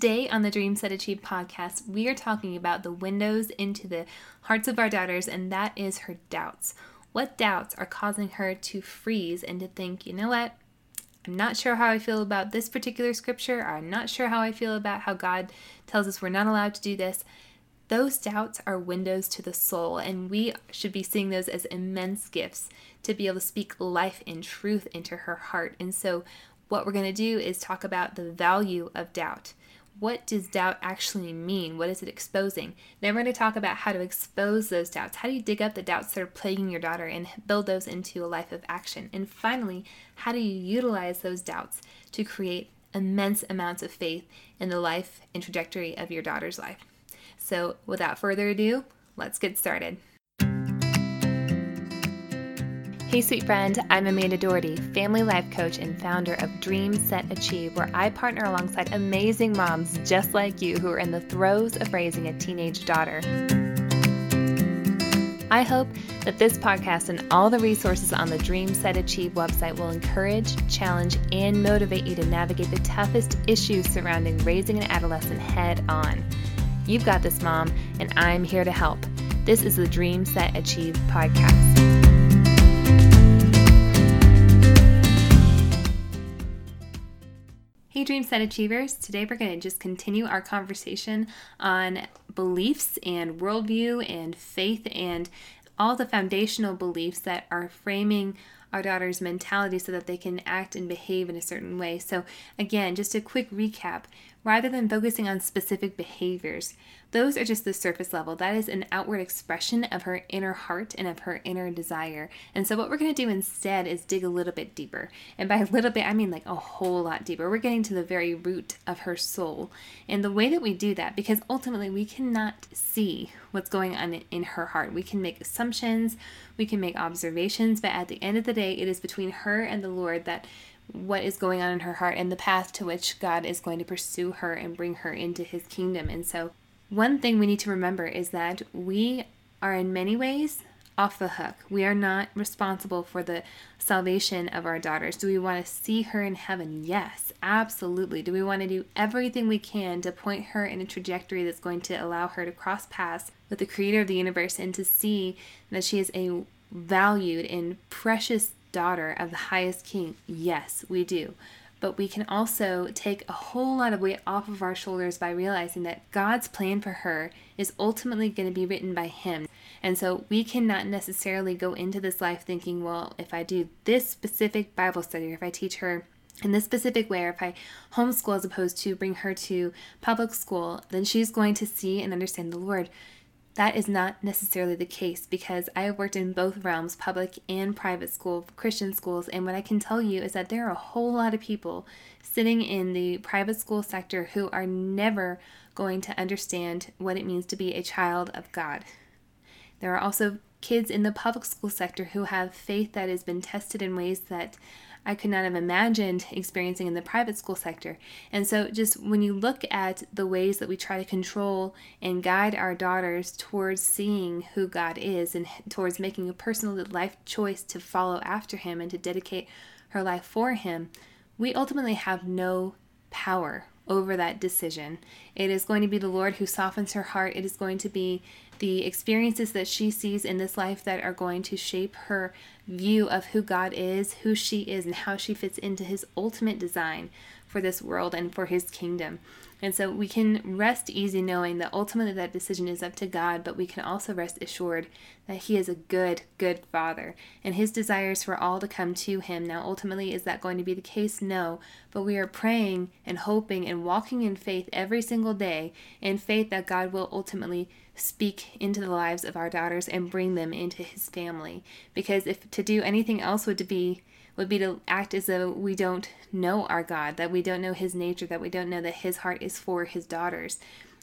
Today on the Dream Set Achieve podcast, we are talking about the windows into the hearts of our daughters, and that is her doubts. What doubts are causing her to freeze and to think, you know what? I'm not sure how I feel about this particular scripture. I'm not sure how I feel about how God tells us we're not allowed to do this. Those doubts are windows to the soul, and we should be seeing those as immense gifts to be able to speak life and truth into her heart. And so, what we're going to do is talk about the value of doubt. What does doubt actually mean? What is it exposing? Then we're going to talk about how to expose those doubts. How do you dig up the doubts that are plaguing your daughter and build those into a life of action? And finally, how do you utilize those doubts to create immense amounts of faith in the life and trajectory of your daughter's life? So, without further ado, let's get started. Hey, sweet friend, I'm Amanda Doherty, family life coach and founder of Dream Set Achieve, where I partner alongside amazing moms just like you who are in the throes of raising a teenage daughter. I hope that this podcast and all the resources on the Dream Set Achieve website will encourage, challenge, and motivate you to navigate the toughest issues surrounding raising an adolescent head on. You've got this, Mom, and I'm here to help. This is the Dream Set Achieve podcast. Dream Set Achievers. Today we're going to just continue our conversation on beliefs and worldview and faith and all the foundational beliefs that are framing our daughter's mentality so that they can act and behave in a certain way. So, again, just a quick recap rather than focusing on specific behaviors, those are just the surface level. That is an outward expression of her inner heart and of her inner desire. And so, what we're going to do instead is dig a little bit deeper. And by a little bit, I mean like a whole lot deeper. We're getting to the very root of her soul. And the way that we do that, because ultimately we cannot see what's going on in her heart, we can make assumptions, we can make observations, but at the end of the day, it is between her and the Lord that what is going on in her heart and the path to which God is going to pursue her and bring her into his kingdom. And so, one thing we need to remember is that we are in many ways off the hook. We are not responsible for the salvation of our daughters. Do we want to see her in heaven? Yes, absolutely. Do we want to do everything we can to point her in a trajectory that's going to allow her to cross paths with the creator of the universe and to see that she is a valued and precious daughter of the highest king? Yes, we do. But we can also take a whole lot of weight off of our shoulders by realizing that God's plan for her is ultimately going to be written by Him. And so we cannot necessarily go into this life thinking, well, if I do this specific Bible study, or if I teach her in this specific way, or if I homeschool as opposed to bring her to public school, then she's going to see and understand the Lord. That is not necessarily the case because I have worked in both realms, public and private school, Christian schools, and what I can tell you is that there are a whole lot of people sitting in the private school sector who are never going to understand what it means to be a child of God. There are also kids in the public school sector who have faith that has been tested in ways that I could not have imagined experiencing in the private school sector. And so, just when you look at the ways that we try to control and guide our daughters towards seeing who God is and towards making a personal life choice to follow after Him and to dedicate her life for Him, we ultimately have no power over that decision. It is going to be the Lord who softens her heart. It is going to be the experiences that she sees in this life that are going to shape her view of who God is, who she is, and how she fits into His ultimate design for this world and for His kingdom. And so we can rest easy knowing that ultimately that decision is up to God, but we can also rest assured that He is a good, good Father and His desires for all to come to Him. Now, ultimately, is that going to be the case? No, but we are praying and hoping and walking in faith every single day in faith that God will ultimately speak into the lives of our daughters and bring them into His family. Because if to do anything else would be would be to act as though we don't know our God, that we don't know His nature, that we don't know that His heart is for His daughters.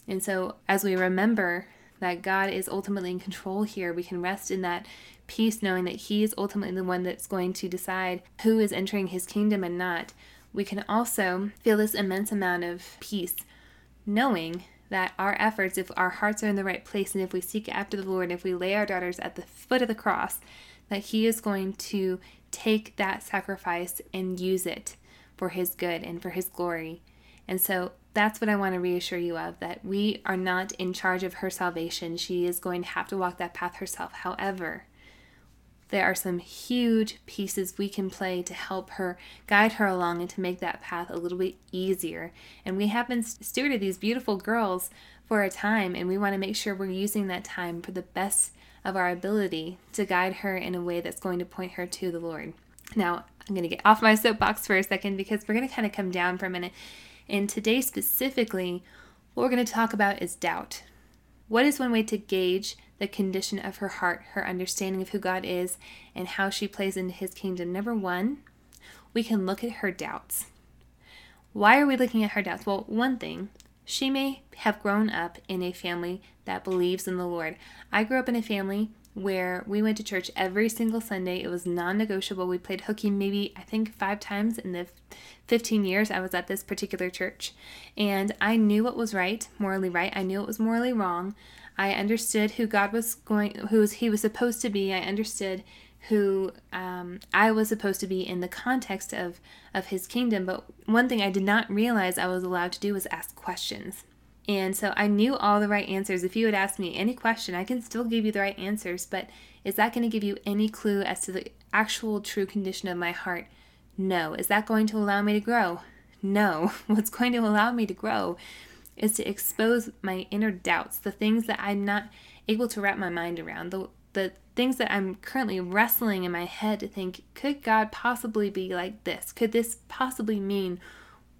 And so, as we remember that God is ultimately in control here, we can rest in that peace knowing that He is ultimately the one that's going to decide who is entering His kingdom and not. We can also feel this immense amount of peace knowing that our efforts, if our hearts are in the right place and if we seek after the Lord, if we lay our daughters at the foot of the cross, that He is going to take that sacrifice and use it for His good and for His glory. And so that's what I want to reassure you of that we are not in charge of her salvation. She is going to have to walk that path herself. However, there are some huge pieces we can play to help her guide her along and to make that path a little bit easier. And we have been stewarded these beautiful girls for a time, and we want to make sure we're using that time for the best of our ability to guide her in a way that's going to point her to the Lord. Now, I'm going to get off my soapbox for a second because we're going to kind of come down for a minute. And today, specifically, what we're going to talk about is doubt. What is one way to gauge the condition of her heart, her understanding of who God is, and how she plays into his kingdom? Number one, we can look at her doubts. Why are we looking at her doubts? Well, one thing, she may have grown up in a family that believes in the Lord. I grew up in a family where we went to church every single Sunday. It was non negotiable. We played hooky maybe, I think, five times in the 15 years I was at this particular church. And I knew what was right, morally right. I knew it was morally wrong. I understood who God was going, who He was supposed to be. I understood who um, I was supposed to be in the context of, of His kingdom. But one thing I did not realize I was allowed to do was ask questions. And so I knew all the right answers. If you would ask me any question, I can still give you the right answers, but is that going to give you any clue as to the actual true condition of my heart? No. Is that going to allow me to grow? No. What's going to allow me to grow is to expose my inner doubts, the things that I'm not able to wrap my mind around, the, the things that I'm currently wrestling in my head to think, could God possibly be like this? Could this possibly mean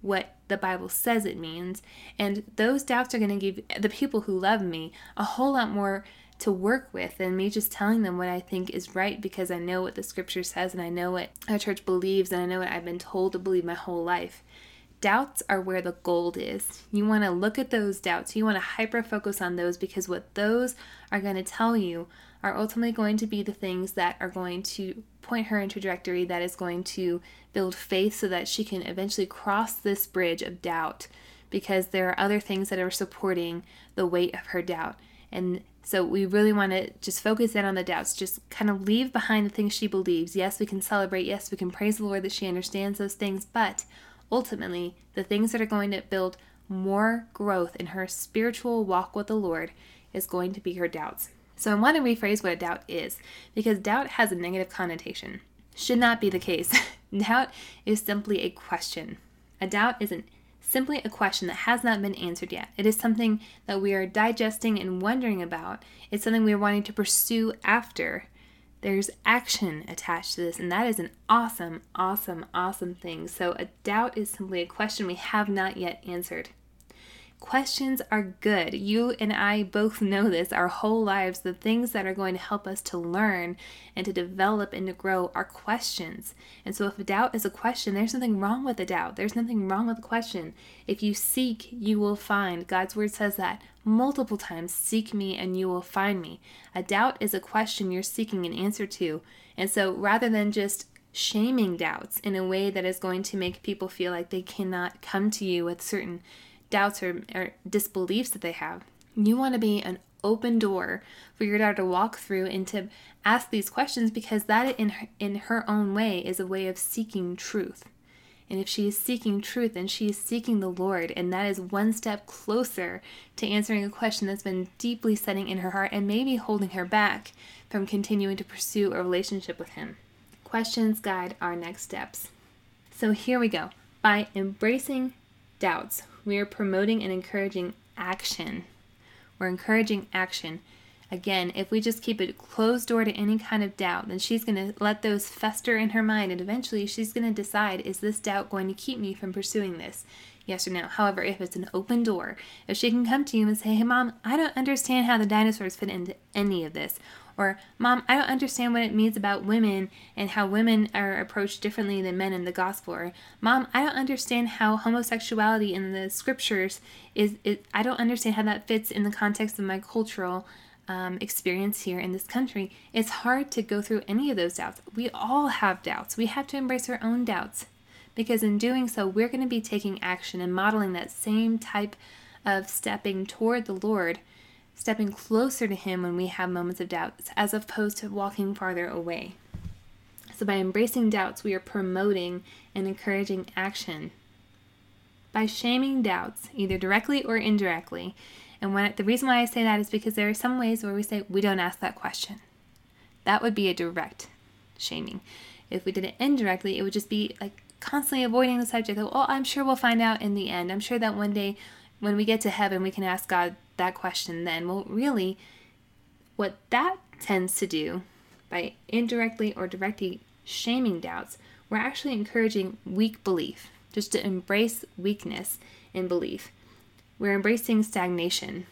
what the Bible says it means. And those doubts are going to give the people who love me a whole lot more to work with than me just telling them what I think is right because I know what the scripture says and I know what our church believes and I know what I've been told to believe my whole life. Doubts are where the gold is. You want to look at those doubts. You want to hyper focus on those because what those are going to tell you are ultimately going to be the things that are going to point her in a trajectory that is going to build faith so that she can eventually cross this bridge of doubt because there are other things that are supporting the weight of her doubt. And so we really want to just focus in on the doubts, just kind of leave behind the things she believes. Yes, we can celebrate. Yes, we can praise the Lord that she understands those things. But ultimately, the things that are going to build more growth in her spiritual walk with the Lord is going to be her doubts. So I want to rephrase what a doubt is because doubt has a negative connotation. Should not be the case. doubt is simply a question. A doubt isn't simply a question that has not been answered yet. It is something that we are digesting and wondering about. It's something we are wanting to pursue after. There's action attached to this, and that is an awesome, awesome, awesome thing. So, a doubt is simply a question we have not yet answered. Questions are good. You and I both know this our whole lives. The things that are going to help us to learn and to develop and to grow are questions. And so, if a doubt is a question, there's nothing wrong with a doubt. There's nothing wrong with a question. If you seek, you will find. God's word says that multiple times seek me and you will find me. A doubt is a question you're seeking an answer to. And so, rather than just shaming doubts in a way that is going to make people feel like they cannot come to you with certain doubts or, or disbeliefs that they have. You want to be an open door for your daughter to walk through and to ask these questions because that in her, in her own way is a way of seeking truth. And if she is seeking truth, then she is seeking the Lord, and that is one step closer to answering a question that's been deeply setting in her heart and maybe holding her back from continuing to pursue a relationship with Him. Questions guide our next steps. So here we go. By embracing doubts, we are promoting and encouraging action. We're encouraging action. Again, if we just keep a closed door to any kind of doubt, then she's going to let those fester in her mind, and eventually she's going to decide is this doubt going to keep me from pursuing this? Yes or no. However, if it's an open door, if she can come to you and say, Hey, mom, I don't understand how the dinosaurs fit into any of this, or, Mom, I don't understand what it means about women and how women are approached differently than men in the gospel. Or, Mom, I don't understand how homosexuality in the scriptures is, I don't understand how that fits in the context of my cultural um, experience here in this country. It's hard to go through any of those doubts. We all have doubts. We have to embrace our own doubts because in doing so, we're going to be taking action and modeling that same type of stepping toward the Lord stepping closer to Him when we have moments of doubts, as opposed to walking farther away. So, by embracing doubts, we are promoting and encouraging action. by shaming doubts, either directly or indirectly. And when the reason why I say that is because there are some ways where we say we don't ask that question. That would be a direct shaming. If we did it indirectly, it would just be like constantly avoiding the subject. Oh, I'm sure we'll find out in the end. I'm sure that one day when we get to heaven, we can ask God that question then. Well, really, what that tends to do by indirectly or directly shaming doubts, we're actually encouraging weak belief, just to embrace weakness in belief. We're embracing stagnation.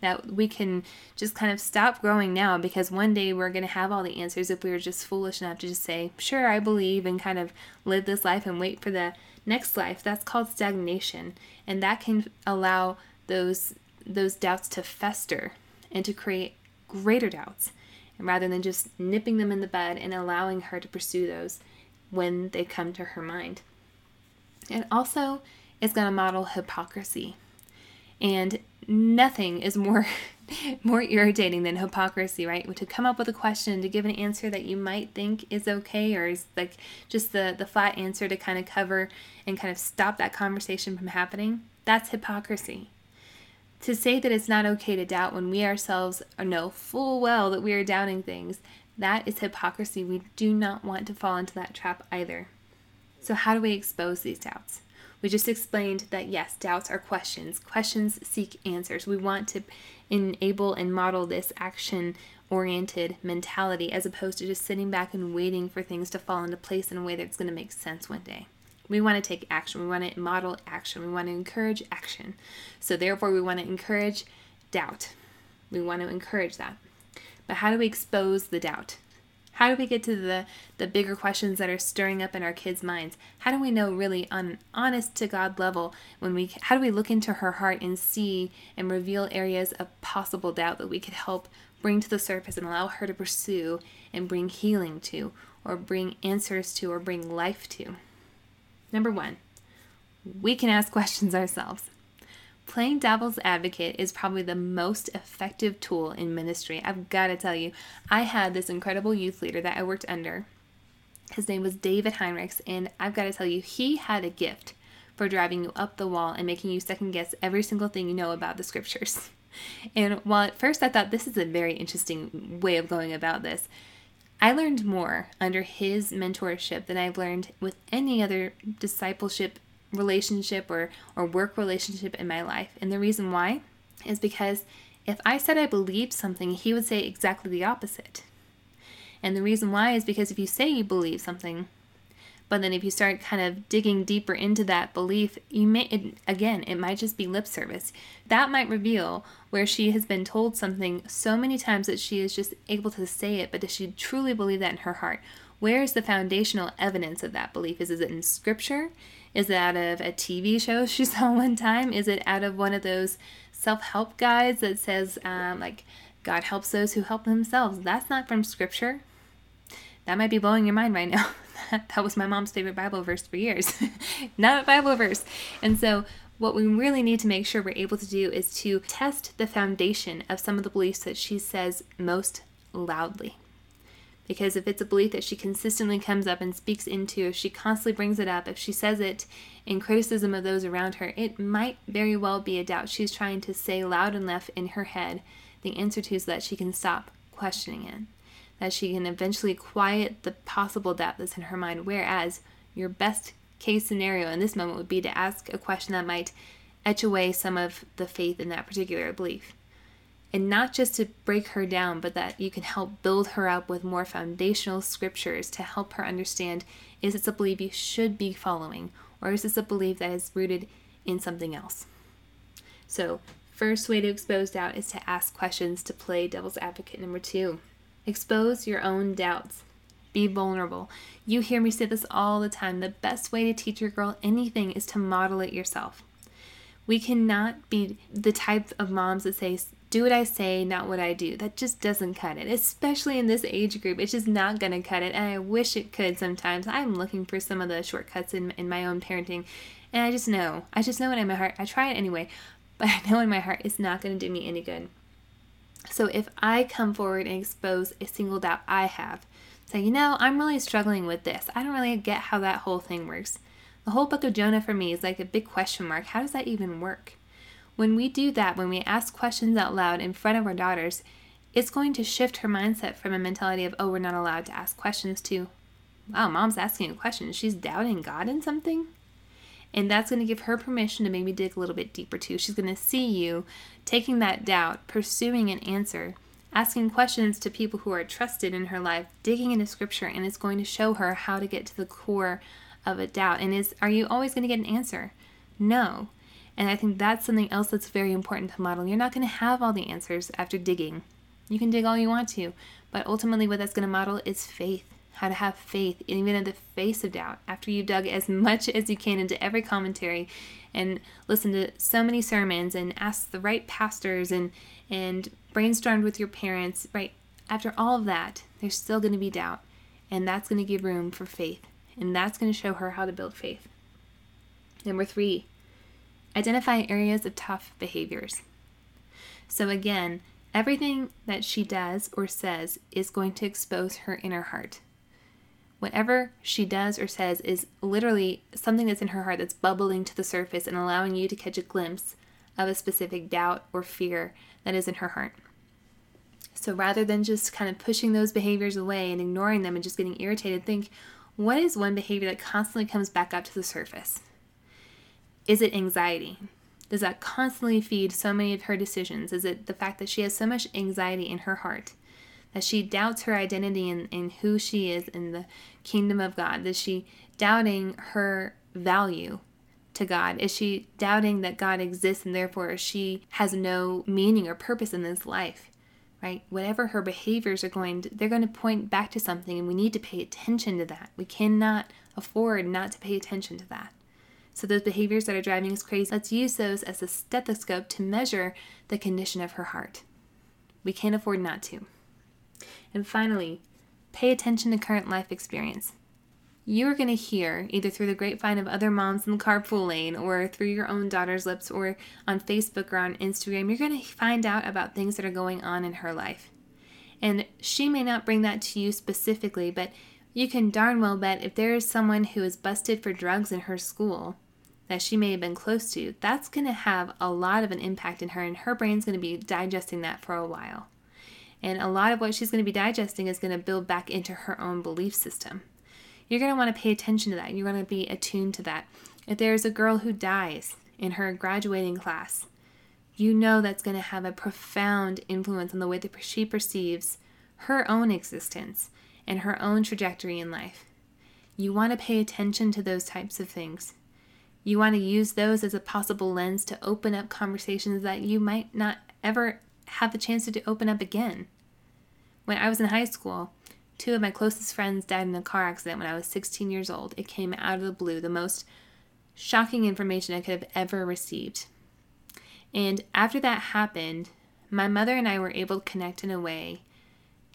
That we can just kind of stop growing now because one day we're going to have all the answers if we were just foolish enough to just say, sure, I believe, and kind of live this life and wait for the next life. That's called stagnation. And that can allow those those doubts to fester and to create greater doubts and rather than just nipping them in the bud and allowing her to pursue those when they come to her mind. And also, it's going to model hypocrisy. And nothing is more more irritating than hypocrisy, right? To come up with a question to give an answer that you might think is okay or is like just the the flat answer to kind of cover and kind of stop that conversation from happening. That's hypocrisy. To say that it's not okay to doubt when we ourselves know full well that we are doubting things, that is hypocrisy. We do not want to fall into that trap either. So, how do we expose these doubts? We just explained that yes, doubts are questions. Questions seek answers. We want to enable and model this action oriented mentality as opposed to just sitting back and waiting for things to fall into place in a way that's going to make sense one day. We want to take action. We want to model action. We want to encourage action. So, therefore, we want to encourage doubt. We want to encourage that. But how do we expose the doubt? How do we get to the, the bigger questions that are stirring up in our kids' minds? How do we know really on an honest to God level when we how do we look into her heart and see and reveal areas of possible doubt that we could help bring to the surface and allow her to pursue and bring healing to or bring answers to or bring life to? Number one, we can ask questions ourselves. Playing devil's advocate is probably the most effective tool in ministry. I've got to tell you, I had this incredible youth leader that I worked under. His name was David Heinrichs, and I've got to tell you, he had a gift for driving you up the wall and making you second guess every single thing you know about the scriptures. And while at first I thought this is a very interesting way of going about this, I learned more under his mentorship than I've learned with any other discipleship relationship or, or work relationship in my life. And the reason why is because if I said I believed something, he would say exactly the opposite. And the reason why is because if you say you believe something, but then if you start kind of digging deeper into that belief, you may it, again, it might just be lip service. That might reveal where she has been told something so many times that she is just able to say it, but does she truly believe that in her heart? Where is the foundational evidence of that belief? Is, is it in scripture? Is it out of a TV show she saw one time? Is it out of one of those self help guides that says, um, like, God helps those who help themselves? That's not from scripture. That might be blowing your mind right now. that was my mom's favorite Bible verse for years. Not a Bible verse. And so, what we really need to make sure we're able to do is to test the foundation of some of the beliefs that she says most loudly. Because if it's a belief that she consistently comes up and speaks into, if she constantly brings it up, if she says it in criticism of those around her, it might very well be a doubt she's trying to say loud left in her head the answer to so that she can stop questioning it that she can eventually quiet the possible doubt that's in her mind. Whereas your best case scenario in this moment would be to ask a question that might etch away some of the faith in that particular belief. And not just to break her down, but that you can help build her up with more foundational scriptures to help her understand is this a belief you should be following, or is this a belief that is rooted in something else? So, first way to expose doubt is to ask questions to play devil's advocate. Number two, Expose your own doubts. Be vulnerable. You hear me say this all the time. The best way to teach your girl anything is to model it yourself. We cannot be the type of moms that say, do what I say, not what I do. That just doesn't cut it, especially in this age group. It's just not going to cut it. And I wish it could sometimes. I'm looking for some of the shortcuts in, in my own parenting. And I just know, I just know it in my heart. I try it anyway, but I know in my heart it's not going to do me any good. So if I come forward and expose a single doubt I have, say, you know, I'm really struggling with this. I don't really get how that whole thing works. The whole book of Jonah for me is like a big question mark. How does that even work? When we do that, when we ask questions out loud in front of our daughters, it's going to shift her mindset from a mentality of, oh, we're not allowed to ask questions to, wow, mom's asking a question. She's doubting God in something. And that's going to give her permission to maybe dig a little bit deeper too. She's going to see you taking that doubt, pursuing an answer, asking questions to people who are trusted in her life, digging into scripture, and it's going to show her how to get to the core of a doubt. And is are you always going to get an answer? No. And I think that's something else that's very important to model. You're not going to have all the answers after digging. You can dig all you want to, but ultimately what that's going to model is faith how to have faith even in the face of doubt after you've dug as much as you can into every commentary and listened to so many sermons and asked the right pastors and and brainstormed with your parents right after all of that there's still going to be doubt and that's going to give room for faith and that's going to show her how to build faith number 3 identify areas of tough behaviors so again everything that she does or says is going to expose her inner heart whatever she does or says is literally something that's in her heart that's bubbling to the surface and allowing you to catch a glimpse of a specific doubt or fear that is in her heart. So rather than just kind of pushing those behaviors away and ignoring them and just getting irritated, think what is one behavior that constantly comes back up to the surface? Is it anxiety? Does that constantly feed so many of her decisions? Is it the fact that she has so much anxiety in her heart that she doubts her identity and, and who she is in the kingdom of God? Is she doubting her value to God? Is she doubting that God exists and therefore she has no meaning or purpose in this life? Right? Whatever her behaviors are going to, they're going to point back to something, and we need to pay attention to that. We cannot afford not to pay attention to that. So, those behaviors that are driving us crazy, let's use those as a stethoscope to measure the condition of her heart. We can't afford not to. And finally, pay attention to current life experience. You are going to hear, either through the grapevine of other moms in the carpool lane, or through your own daughter's lips, or on Facebook or on Instagram, you're going to find out about things that are going on in her life. And she may not bring that to you specifically, but you can darn well bet if there is someone who is busted for drugs in her school that she may have been close to, that's going to have a lot of an impact in her, and her brain's going to be digesting that for a while. And a lot of what she's going to be digesting is going to build back into her own belief system. You're going to want to pay attention to that. You're going to be attuned to that. If there's a girl who dies in her graduating class, you know that's going to have a profound influence on the way that she perceives her own existence and her own trajectory in life. You want to pay attention to those types of things. You want to use those as a possible lens to open up conversations that you might not ever have the chance to open up again. When I was in high school, two of my closest friends died in a car accident when I was 16 years old. It came out of the blue, the most shocking information I could have ever received. And after that happened, my mother and I were able to connect in a way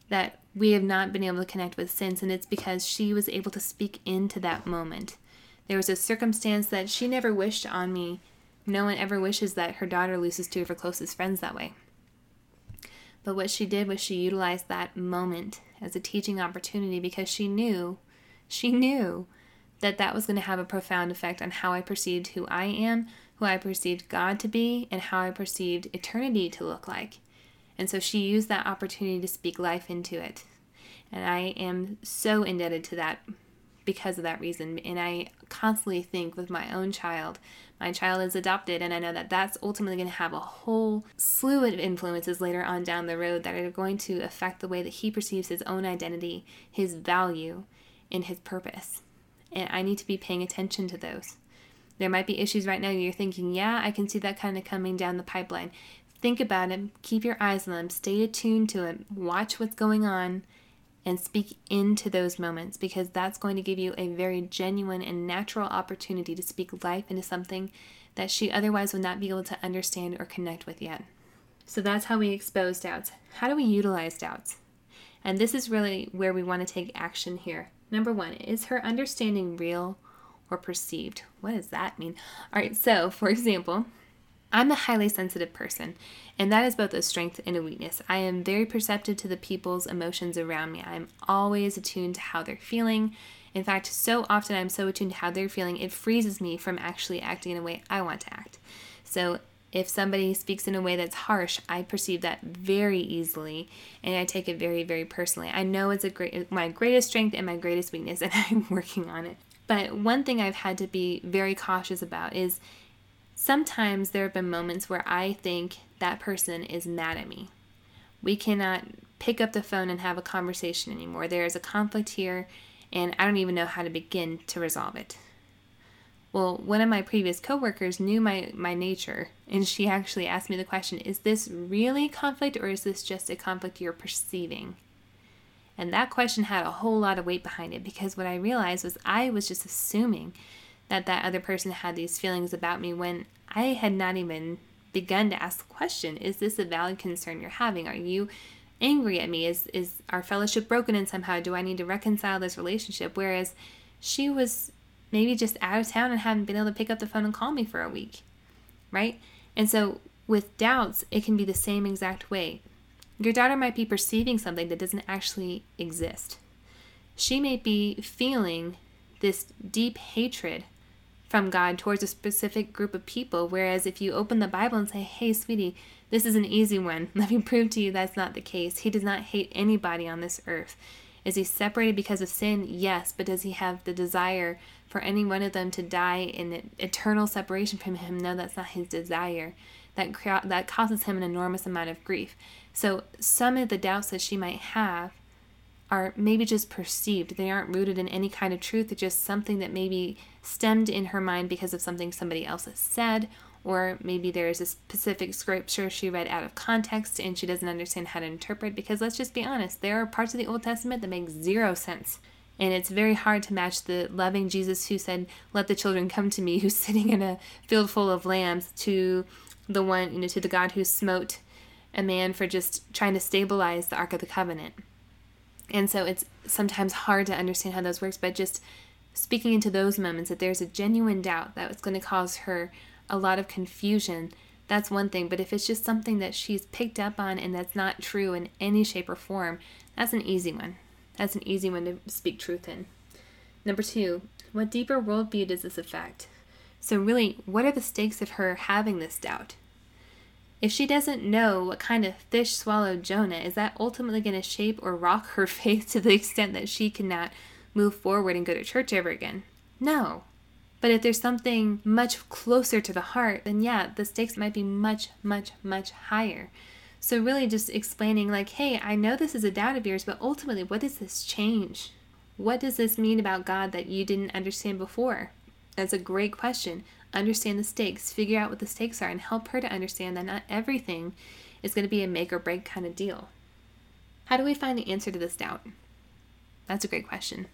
that we have not been able to connect with since, and it's because she was able to speak into that moment. There was a circumstance that she never wished on me. No one ever wishes that her daughter loses two of her closest friends that way. But what she did was she utilized that moment as a teaching opportunity because she knew, she knew that that was going to have a profound effect on how I perceived who I am, who I perceived God to be, and how I perceived eternity to look like. And so she used that opportunity to speak life into it. And I am so indebted to that because of that reason. And I constantly think with my own child, my child is adopted, and I know that that's ultimately going to have a whole slew of influences later on down the road that are going to affect the way that he perceives his own identity, his value, and his purpose. And I need to be paying attention to those. There might be issues right now you're thinking, yeah, I can see that kind of coming down the pipeline. Think about it, keep your eyes on them, stay attuned to it, watch what's going on, and speak into those moments because that's going to give you a very genuine and natural opportunity to speak life into something that she otherwise would not be able to understand or connect with yet. So that's how we expose doubts. How do we utilize doubts? And this is really where we want to take action here. Number one, is her understanding real or perceived? What does that mean? All right, so for example, I'm a highly sensitive person, and that is both a strength and a weakness. I am very perceptive to the people's emotions around me. I'm always attuned to how they're feeling In fact, so often I'm so attuned to how they're feeling, it freezes me from actually acting in a way I want to act. So if somebody speaks in a way that's harsh, I perceive that very easily and I take it very, very personally. I know it's a great my greatest strength and my greatest weakness, and I'm working on it. But one thing I've had to be very cautious about is sometimes there have been moments where I think that person is mad at me. We cannot pick up the phone and have a conversation anymore. There is a conflict here, and I don't even know how to begin to resolve it. Well, one of my previous coworkers knew my, my nature, and she actually asked me the question Is this really conflict, or is this just a conflict you're perceiving? And that question had a whole lot of weight behind it because what I realized was I was just assuming that that other person had these feelings about me when I had not even begun to ask the question Is this a valid concern you're having? Are you angry at me? Is is our fellowship broken in somehow? Do I need to reconcile this relationship? Whereas she was maybe just out of town and hadn't been able to pick up the phone and call me for a week. Right? And so with doubts, it can be the same exact way. Your daughter might be perceiving something that doesn't actually exist. She may be feeling this deep hatred from God towards a specific group of people. Whereas if you open the Bible and say, hey, sweetie, this is an easy one. Let me prove to you that's not the case. He does not hate anybody on this earth. Is he separated because of sin? Yes, but does he have the desire for any one of them to die in eternal separation from him? No, that's not his desire. That that causes him an enormous amount of grief. So some of the doubts that she might have are maybe just perceived. They aren't rooted in any kind of truth. It's just something that maybe stemmed in her mind because of something somebody else has said or maybe there is a specific scripture she read out of context and she doesn't understand how to interpret. Because let's just be honest, there are parts of the Old Testament that make zero sense. And it's very hard to match the loving Jesus who said, Let the children come to me, who's sitting in a field full of lambs, to the one, you know, to the God who smote a man for just trying to stabilize the Ark of the Covenant. And so it's sometimes hard to understand how those works, but just speaking into those moments that there's a genuine doubt that was going to cause her a lot of confusion, that's one thing. But if it's just something that she's picked up on and that's not true in any shape or form, that's an easy one. That's an easy one to speak truth in. Number two, what deeper worldview does this affect? So, really, what are the stakes of her having this doubt? If she doesn't know what kind of fish swallowed Jonah, is that ultimately going to shape or rock her faith to the extent that she cannot move forward and go to church ever again? No. But if there's something much closer to the heart, then yeah, the stakes might be much, much, much higher. So, really, just explaining, like, hey, I know this is a doubt of yours, but ultimately, what does this change? What does this mean about God that you didn't understand before? That's a great question. Understand the stakes, figure out what the stakes are, and help her to understand that not everything is going to be a make or break kind of deal. How do we find the answer to this doubt? That's a great question.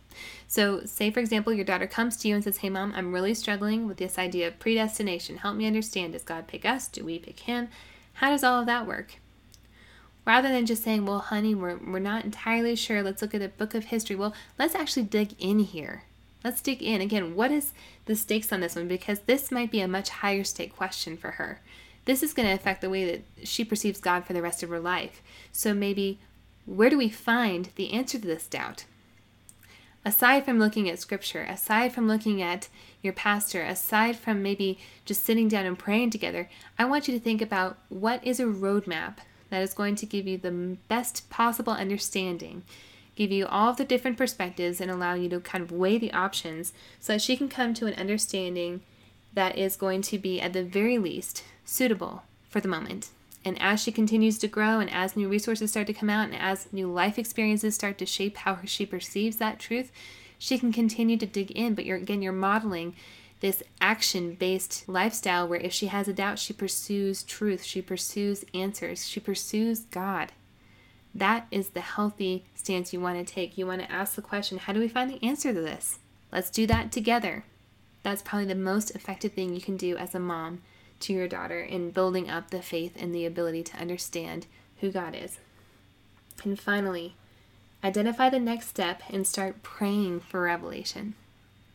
So, say for example, your daughter comes to you and says, Hey, mom, I'm really struggling with this idea of predestination. Help me understand. Does God pick us? Do we pick Him? How does all of that work? Rather than just saying, Well, honey, we're, we're not entirely sure. Let's look at the book of history. Well, let's actually dig in here. Let's dig in. Again, what is the stakes on this one? Because this might be a much higher stake question for her. This is going to affect the way that she perceives God for the rest of her life. So, maybe where do we find the answer to this doubt? aside from looking at scripture, aside from looking at your pastor, aside from maybe just sitting down and praying together, I want you to think about what is a roadmap that is going to give you the best possible understanding, give you all the different perspectives, and allow you to kind of weigh the options so that she can come to an understanding that is going to be, at the very least, suitable for the moment. And as she continues to grow, and as new resources start to come out, and as new life experiences start to shape how she perceives that truth, she can continue to dig in. But you're again, you're modeling this action based lifestyle where if she has a doubt, she pursues truth, she pursues answers, she pursues God. That is the healthy stance you want to take. You want to ask the question how do we find the answer to this? Let's do that together. That's probably the most effective thing you can do as a mom to your daughter in building up the faith and the ability to understand who God is. And finally, identify the next step and start praying for revelation.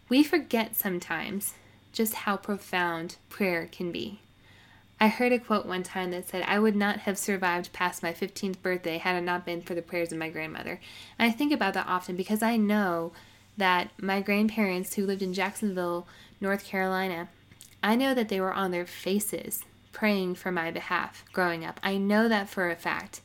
We forget sometimes just how profound prayer can be. I heard a quote one time that said, I would not have survived past my 15th birthday had it not been for the prayers of my grandmother. And I think about that often because I know that my grandparents who lived in Jacksonville, North Carolina, I know that they were on their faces praying for my behalf growing up. I know that for a fact.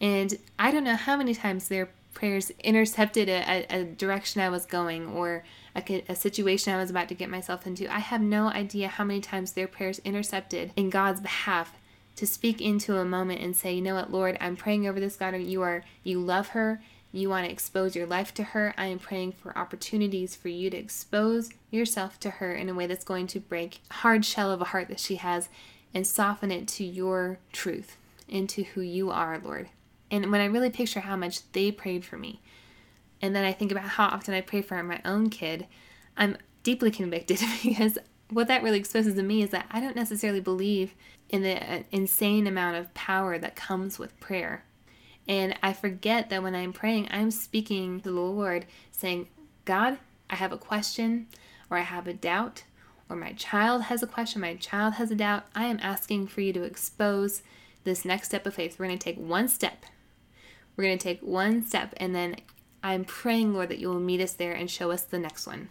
And I don't know how many times their prayers intercepted a, a, a direction I was going or a, a situation I was about to get myself into. I have no idea how many times their prayers intercepted in God's behalf to speak into a moment and say, you know what, Lord, I'm praying over this daughter. You are, you love her. You want to expose your life to her. I am praying for opportunities for you to expose yourself to her in a way that's going to break hard shell of a heart that she has and soften it to your truth, into who you are, Lord. And when I really picture how much they prayed for me, and then I think about how often I pray for my own kid, I'm deeply convicted because what that really exposes to me is that I don't necessarily believe in the uh, insane amount of power that comes with prayer. And I forget that when I'm praying, I'm speaking to the Lord, saying, God, I have a question, or I have a doubt, or my child has a question, my child has a doubt. I am asking for you to expose this next step of faith. We're going to take one step. We're going to take one step, and then I'm praying, Lord, that you will meet us there and show us the next one.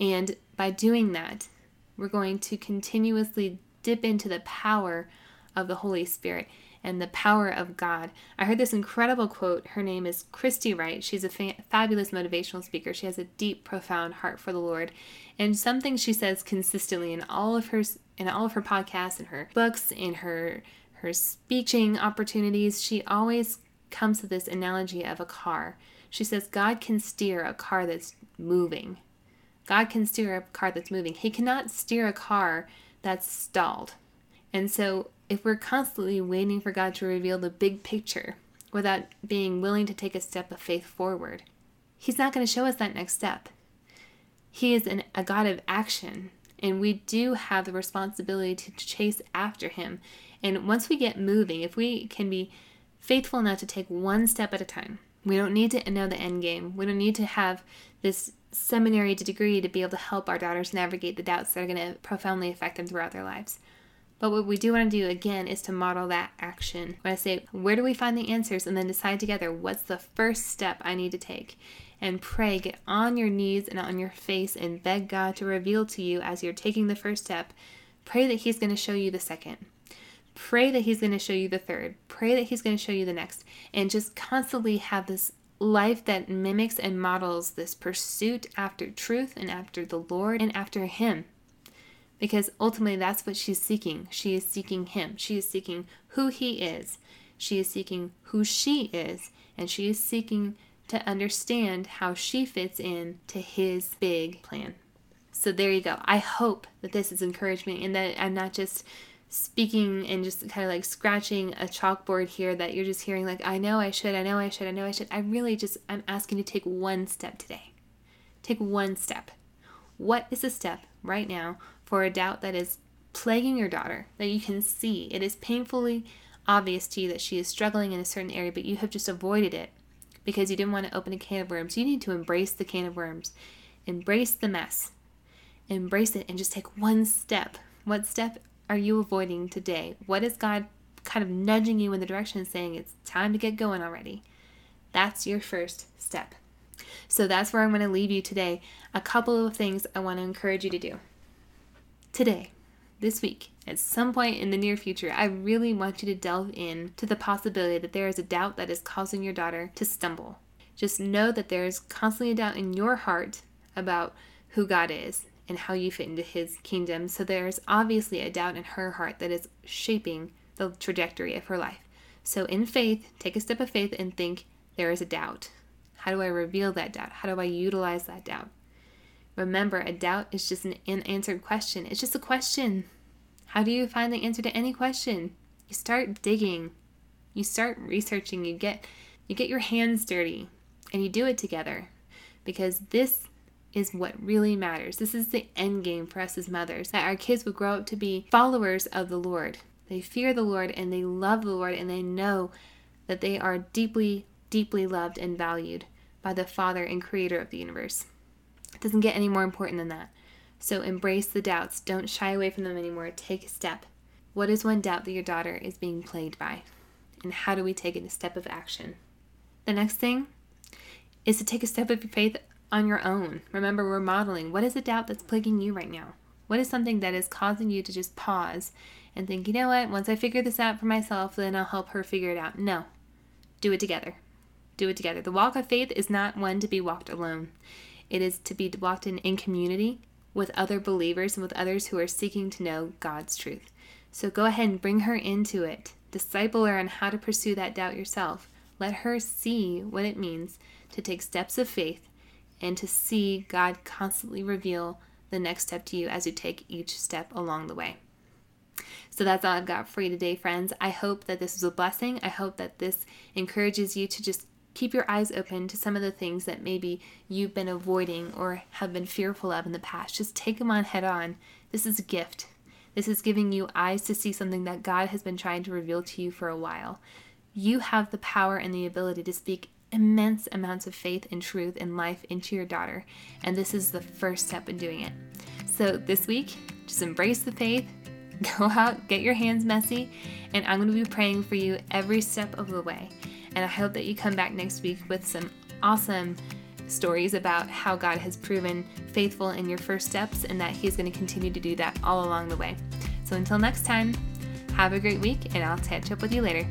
And by doing that, we're going to continuously dip into the power of the Holy Spirit and the power of God. I heard this incredible quote. Her name is Christy Wright. She's a fa- fabulous motivational speaker. She has a deep, profound heart for the Lord, and something she says consistently in all of her in all of her podcasts and her books and her her speaking opportunities. She always comes to this analogy of a car. She says God can steer a car that's moving. God can steer a car that's moving. He cannot steer a car that's stalled. And so, if we're constantly waiting for God to reveal the big picture without being willing to take a step of faith forward, He's not going to show us that next step. He is an, a God of action, and we do have the responsibility to chase after Him. And once we get moving, if we can be faithful enough to take one step at a time, we don't need to know the end game. We don't need to have this seminary degree to be able to help our daughters navigate the doubts that are going to profoundly affect them throughout their lives. But what we do want to do again is to model that action. When I say, where do we find the answers? And then decide together what's the first step I need to take. And pray, get on your knees and on your face and beg God to reveal to you as you're taking the first step. Pray that He's going to show you the second. Pray that He's going to show you the third. Pray that He's going to show you the next. And just constantly have this life that mimics and models this pursuit after truth and after the Lord and after Him. Because ultimately, that's what she's seeking. She is seeking Him. She is seeking who He is. She is seeking who she is. And she is seeking to understand how she fits in to His big plan. So there you go. I hope that this is encouragement and that I'm not just speaking and just kind of like scratching a chalkboard here that you're just hearing like I know I should, I know I should, I know I should. I really just I'm asking you to take one step today. Take one step. What is a step right now for a doubt that is plaguing your daughter that you can see? It is painfully obvious to you that she is struggling in a certain area, but you have just avoided it because you didn't want to open a can of worms. You need to embrace the can of worms. Embrace the mess. Embrace it and just take one step. What step are you avoiding today? What is God kind of nudging you in the direction saying it's time to get going already? That's your first step. So that's where I'm going to leave you today. A couple of things I want to encourage you to do. Today, this week, at some point in the near future, I really want you to delve in to the possibility that there is a doubt that is causing your daughter to stumble. Just know that there is constantly a doubt in your heart about who God is and how you fit into his kingdom. So there's obviously a doubt in her heart that is shaping the trajectory of her life. So in faith, take a step of faith and think there is a doubt. How do I reveal that doubt? How do I utilize that doubt? Remember, a doubt is just an unanswered question. It's just a question. How do you find the answer to any question? You start digging. You start researching. You get you get your hands dirty and you do it together. Because this is what really matters. This is the end game for us as mothers that our kids will grow up to be followers of the Lord. They fear the Lord and they love the Lord and they know that they are deeply, deeply loved and valued by the Father and Creator of the universe. It doesn't get any more important than that. So embrace the doubts. Don't shy away from them anymore. Take a step. What is one doubt that your daughter is being plagued by? And how do we take it a step of action? The next thing is to take a step of faith on your own. Remember, we're modeling. What is a doubt that's plaguing you right now? What is something that is causing you to just pause and think, you know what, once I figure this out for myself, then I'll help her figure it out? No. Do it together. Do it together. The walk of faith is not one to be walked alone, it is to be walked in in community with other believers and with others who are seeking to know God's truth. So go ahead and bring her into it. Disciple her on how to pursue that doubt yourself. Let her see what it means to take steps of faith and to see God constantly reveal the next step to you as you take each step along the way. So that's all I've got for you today, friends. I hope that this was a blessing. I hope that this encourages you to just keep your eyes open to some of the things that maybe you've been avoiding or have been fearful of in the past. Just take them on head on. This is a gift. This is giving you eyes to see something that God has been trying to reveal to you for a while. You have the power and the ability to speak immense amounts of faith and truth and life into your daughter, and this is the first step in doing it. So, this week, just embrace the faith, go out, get your hands messy, and I'm going to be praying for you every step of the way. And I hope that you come back next week with some awesome stories about how God has proven faithful in your first steps and that He's going to continue to do that all along the way. So, until next time, have a great week, and I'll catch up with you later.